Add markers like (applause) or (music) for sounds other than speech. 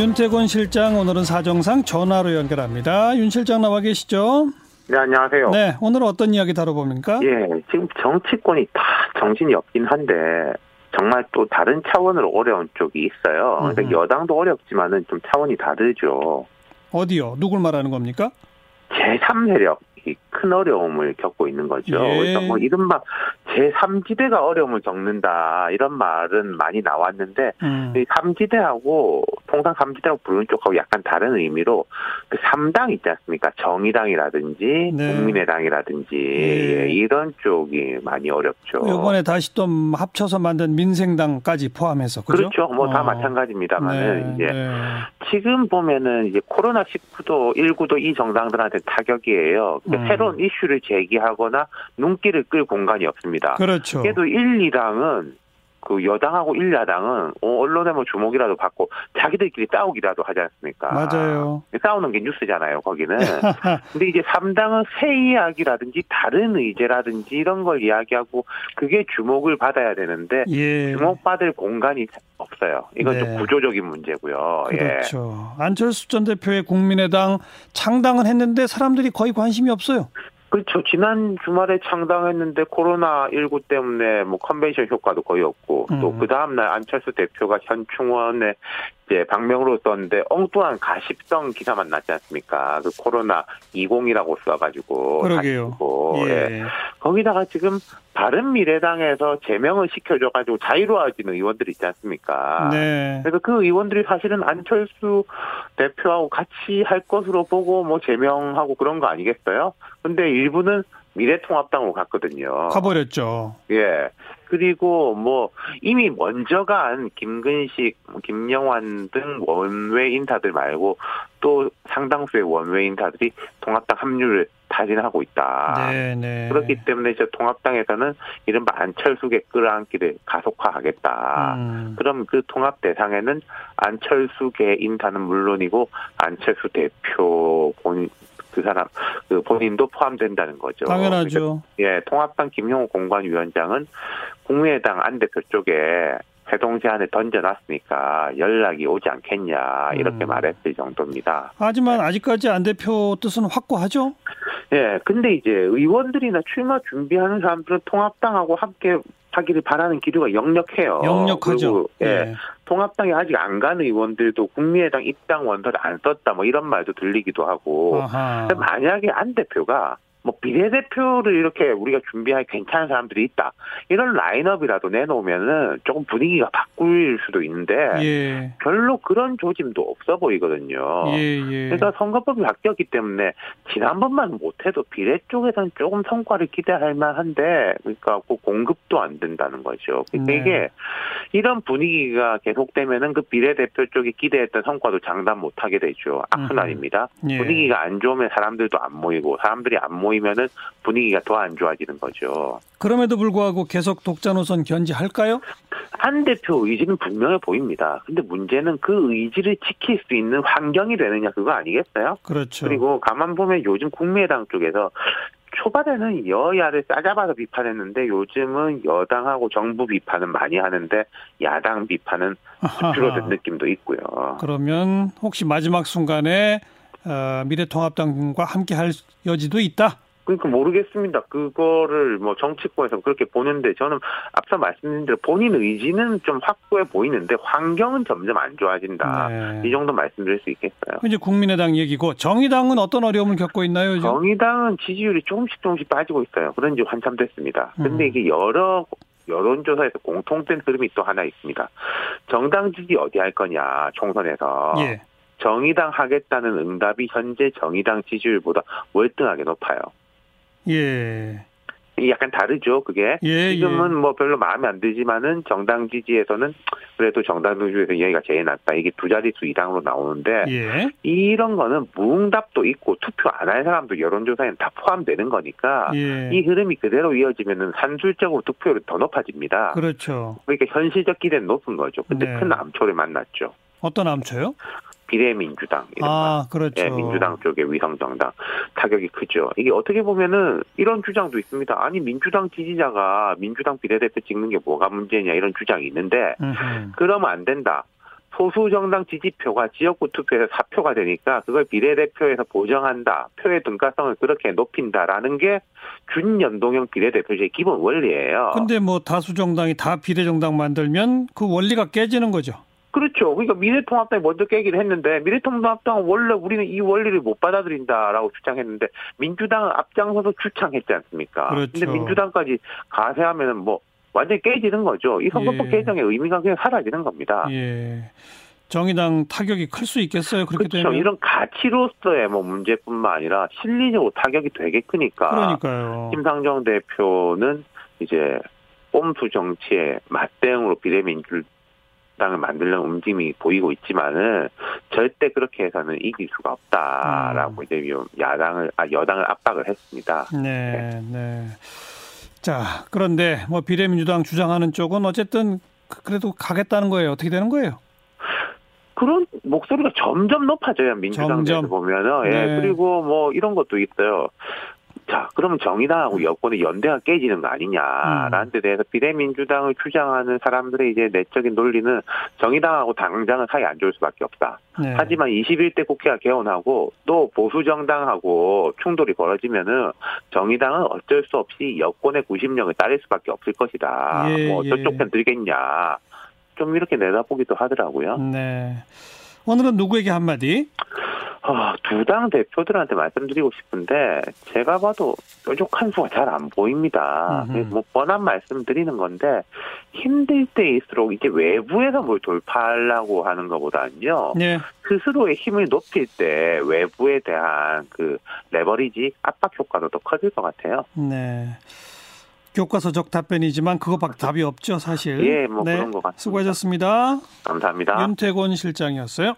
윤태곤 실장 오늘은 사정상 전화로 연결합니다. 윤 실장 나와 계시죠? 네, 안녕하세요. 네, 오늘 어떤 이야기 다뤄봅니까? 예, 지금 정치권이 다 정신이 없긴 한데 정말 또 다른 차원으로 어려운 쪽이 있어요. 그러니까 음흠. 여당도 어렵지만은 좀 차원이 다르죠. 어디요? 누굴 말하는 겁니까? 제3세력이 큰 어려움을 겪고 있는 거죠. 예. 그러니까 뭐 이른바 제3지대가 어려움을 겪는다 이런 말은 많이 나왔는데 음. 이 3지대하고 통상 3지대라고 부르는 쪽하고 약간 다른 의미로 그 3당 있지 않습니까? 정의당이라든지 네. 국민의당이라든지 예. 예, 이런 쪽이 많이 어렵죠. 이번에 다시 또 합쳐서 만든 민생당까지 포함해서 그죠? 그렇죠. 뭐다 어. 마찬가지입니다만은 네, 이제 네. 지금 보면은 이제 코로나 19도 19도 이 정당들한테 타격이에요. 그러니까 음. 새로운 이슈를 제기하거나 눈길을 끌 공간이 없습니다. 그렇죠. 그래도 1, 2당은 그 여당하고 1, 야당은 어, 언론에 뭐 주목이라도 받고 자기들끼리 싸우기라도 하지 않습니까? 맞아요. 싸우는 게 뉴스잖아요, 거기는. (laughs) 근데 이제 3당은 새 이야기라든지 다른 의제라든지 이런 걸 이야기하고 그게 주목을 받아야 되는데 예. 주목받을 공간이 없어요. 이건 네. 좀 구조적인 문제고요. 예. 그렇죠. 안철수 전 대표의 국민의당 창당은 했는데 사람들이 거의 관심이 없어요. 그렇죠. 지난 주말에 창당했는데 코로나19 때문에 뭐 컨벤션 효과도 거의 없고 또 음. 그 다음날 안철수 대표가 현충원에 이제 방명으로 썼는데 엉뚱한 가십성 기사만 났지 않습니까? 그 코로나 20이라고 써가지고. 그러게요. 예. 예. 거기다가 지금 바른 미래당에서 제명을 시켜줘가지고 자유로워지는 의원들이 있지 않습니까? 네. 그래서 그 의원들이 사실은 안철수 대표하고 같이 할 것으로 보고 뭐 제명하고 그런 거 아니겠어요? 근데 일부는 미래통합당으로 갔거든요. 가버렸죠. 예. 그리고 뭐 이미 먼저 간 김근식, 뭐 김영환 등 원외 인사들 말고 또 상당수의 원외 인사들이 통합당 합류를 타진하고 있다. 네, 네. 그렇기 때문에 이제 통합당에서는 이른바 안철수계 끌어안기를 가속화하겠다. 음. 그럼 그 통합 대상에는 안철수계 인사는 물론이고 안철수 대표 본그 사람 그 본인도 포함된다는 거죠. 당연하죠. 그러니까, 예, 통합당 김용호 공관위원장은 국민의당 안 대표 쪽에 회동 제안을 던져놨으니까 연락이 오지 않겠냐 이렇게 음. 말했을 정도입니다. 하지만 아직까지 안 대표 뜻은 확고하죠. (laughs) 예, 근데 이제 의원들이나 출마 준비하는 사람들은 통합당하고 함께 하기를 바라는 기류가 역력해요. 역력하죠. 그리고, 예, 통합당에 아직 안 간 의원들도 국민의당 입당 원서를 안 썼다 뭐 이런 말도 들리기도 하고 만약에 안 대표가 뭐 비례대표를 이렇게 우리가 준비할 괜찮은 사람들이 있다 이런 라인업이라도 내놓으면은 조금 분위기가 바꿀 수도 있는데 예. 별로 그런 조짐도 없어 보이거든요. 예, 예. 그러니까 선거법이 바뀌었기 때문에 지난번만 못해도 비례 쪽에서는 조금 성과를 기대할 만한데 그러니까 그 공급도 안 된다는 거죠. 그러니까 네. 이게 이런 분위기가 계속되면은 그 비례대표 쪽이 기대했던 성과도 장담 못하게 되죠. 악순환입니다. 예. 분위기가 안 좋으면 사람들도 안 모이고 사람들이 안 모이 면은 분위기가 더 안 좋아지는 거죠. 그럼에도 불구하고 계속 독자 노선 견지할까요? 안 대표 의지는 분명해 보입니다. 근데 문제는 그 의지를 지킬 수 있는 환경이 되느냐 그거 아니겠어요? 그렇죠. 그리고 가만 보면 요즘 국민의당 쪽에서 초반에는 여야를 싸잡아서 비판했는데 요즘은 여당하고 정부 비판은 많이 하는데 야당 비판은 (laughs) 줄어든 느낌도 있고요. 그러면 혹시 마지막 순간에 어, 미래통합당과 함께 할 여지도 있다. 그러니까 모르겠습니다. 그거를 뭐 정치권에서 그렇게 보는데 저는 앞서 말씀드린 대로 본인 의지는 좀 확고해 보이는데 환경은 점점 안 좋아진다. 네. 이 정도 말씀드릴 수 있겠어요. 이제 국민의당 얘기고 정의당은 어떤 어려움을 겪고 있나요? 요즘? 정의당은 지지율이 조금씩 조금씩 빠지고 있어요. 그런 지 한참 됐습니다. 근데 음. 이게 여러 여론조사에서 공통된 흐름이 또 하나 있습니다. 정당 지지 어디 할 거냐 총선에서 예. 정의당 하겠다는 응답이 현재 정의당 지지율보다 월등하게 높아요. 예. 약간 다르죠, 그게. 예, 지금은 뭐 별로 마음에 안 들지만은 정당 지지에서는 그래도 정당 지지에서 얘기가 제일 낫다. 이게 두 자릿수 이상으로 나오는데 예. 이런 거는 무응답도 있고 투표 안 할 사람도 여론조사에는 다 포함되는 거니까 예. 이 흐름이 그대로 이어지면은 산술적으로 투표율이 더 높아집니다. 그렇죠. 그러니까 현실적 기대는 높은 거죠. 근데 네. 큰 암초를 만났죠. 어떤 암초요? 비례민주당. 아, 그렇죠. 예, 민주당 쪽의 위성정당 타격이 크죠. 이게 어떻게 보면은 이런 주장도 있습니다. 아니 민주당 지지자가 민주당 비례대표 찍는 게 뭐가 문제냐 이런 주장이 있는데 음흠. 그러면 안 된다. 소수 정당 지지표가 지역구 투표에서 사표가 되니까 그걸 비례대표에서 보정한다. 표의 등가성을 그렇게 높인다라는 게 준연동형 비례대표제의 기본 원리예요. 근데 뭐 다수 정당이 다 비례 정당 만들면 그 원리가 깨지는 거죠. 그렇죠. 그러니까 미래통합당이 먼저 깨기를 했는데 미래통합당은 원래 우리는 이 원리를 못 받아들인다라고 주장했는데 민주당은 앞장서서 주창했지 않습니까? 그렇죠. 근데 민주당까지 가세하면은 뭐 완전히 깨지는 거죠. 이 선거법 예. 개정의 의미가 그냥 사라지는 겁니다. 예. 정의당 타격이 클 수 있겠어요. 그렇게 그렇죠. 되면. 이런 가치로서의 뭐 문제뿐만 아니라 실리적으로 타격이 되게 크니까 그러니까요. 김상정 대표는 이제 꼼수 정치의 맞대응으로 비례민주 당을 만들려는 움직임이 보이고 있지만은 절대 그렇게 해서는 이길 수가 없다라고 음. 이제 야당을 아 여당을 압박을 했습니다. 네, 네. 자, 그런데 뭐 비례민주당 주장하는 쪽은 어쨌든 그- 그래도 가겠다는 거예요. 어떻게 되는 거예요? 그런 목소리가 점점 높아져요 민주당 내에서. 보면은 예 네. 그리고 뭐 이런 것도 있어요. 자, 그러면 정의당하고 여권의 연대가 깨지는 거 아니냐라는 데 대해서 비례민주당을 주장하는 사람들의 이제 내적인 논리는 정의당하고 당장은 사이 안 좋을 수밖에 없다. 네. 하지만 21대 국회가 개원하고 또 보수 정당하고 충돌이 벌어지면은 정의당은 어쩔 수 없이 여권의 구심력을 따를 수밖에 없을 것이다. 예, 뭐 예. 저쪽 편 들겠냐. 좀 이렇게 내다보기도 하더라고요. 네. 오늘은 누구에게 한마디? 아, 두 당 대표들한테 말씀드리고 싶은데 제가 봐도 뾰족한 수가 잘 안 보입니다. 뭐 뻔한 말씀드리는 건데 힘들 때일수록 이제 외부에서 뭘 돌파하려고 하는 것보다는요. 네. 스스로의 힘을 높일 때 외부에 대한 그 레버리지 압박 효과도 더 커질 것 같아요. 네. 교과서적 답변이지만 그거밖에 답이 없죠, 사실. 예, 뭐 네. 그런 것 같습니다. 수고하셨습니다. 감사합니다. 윤태곤 실장이었어요.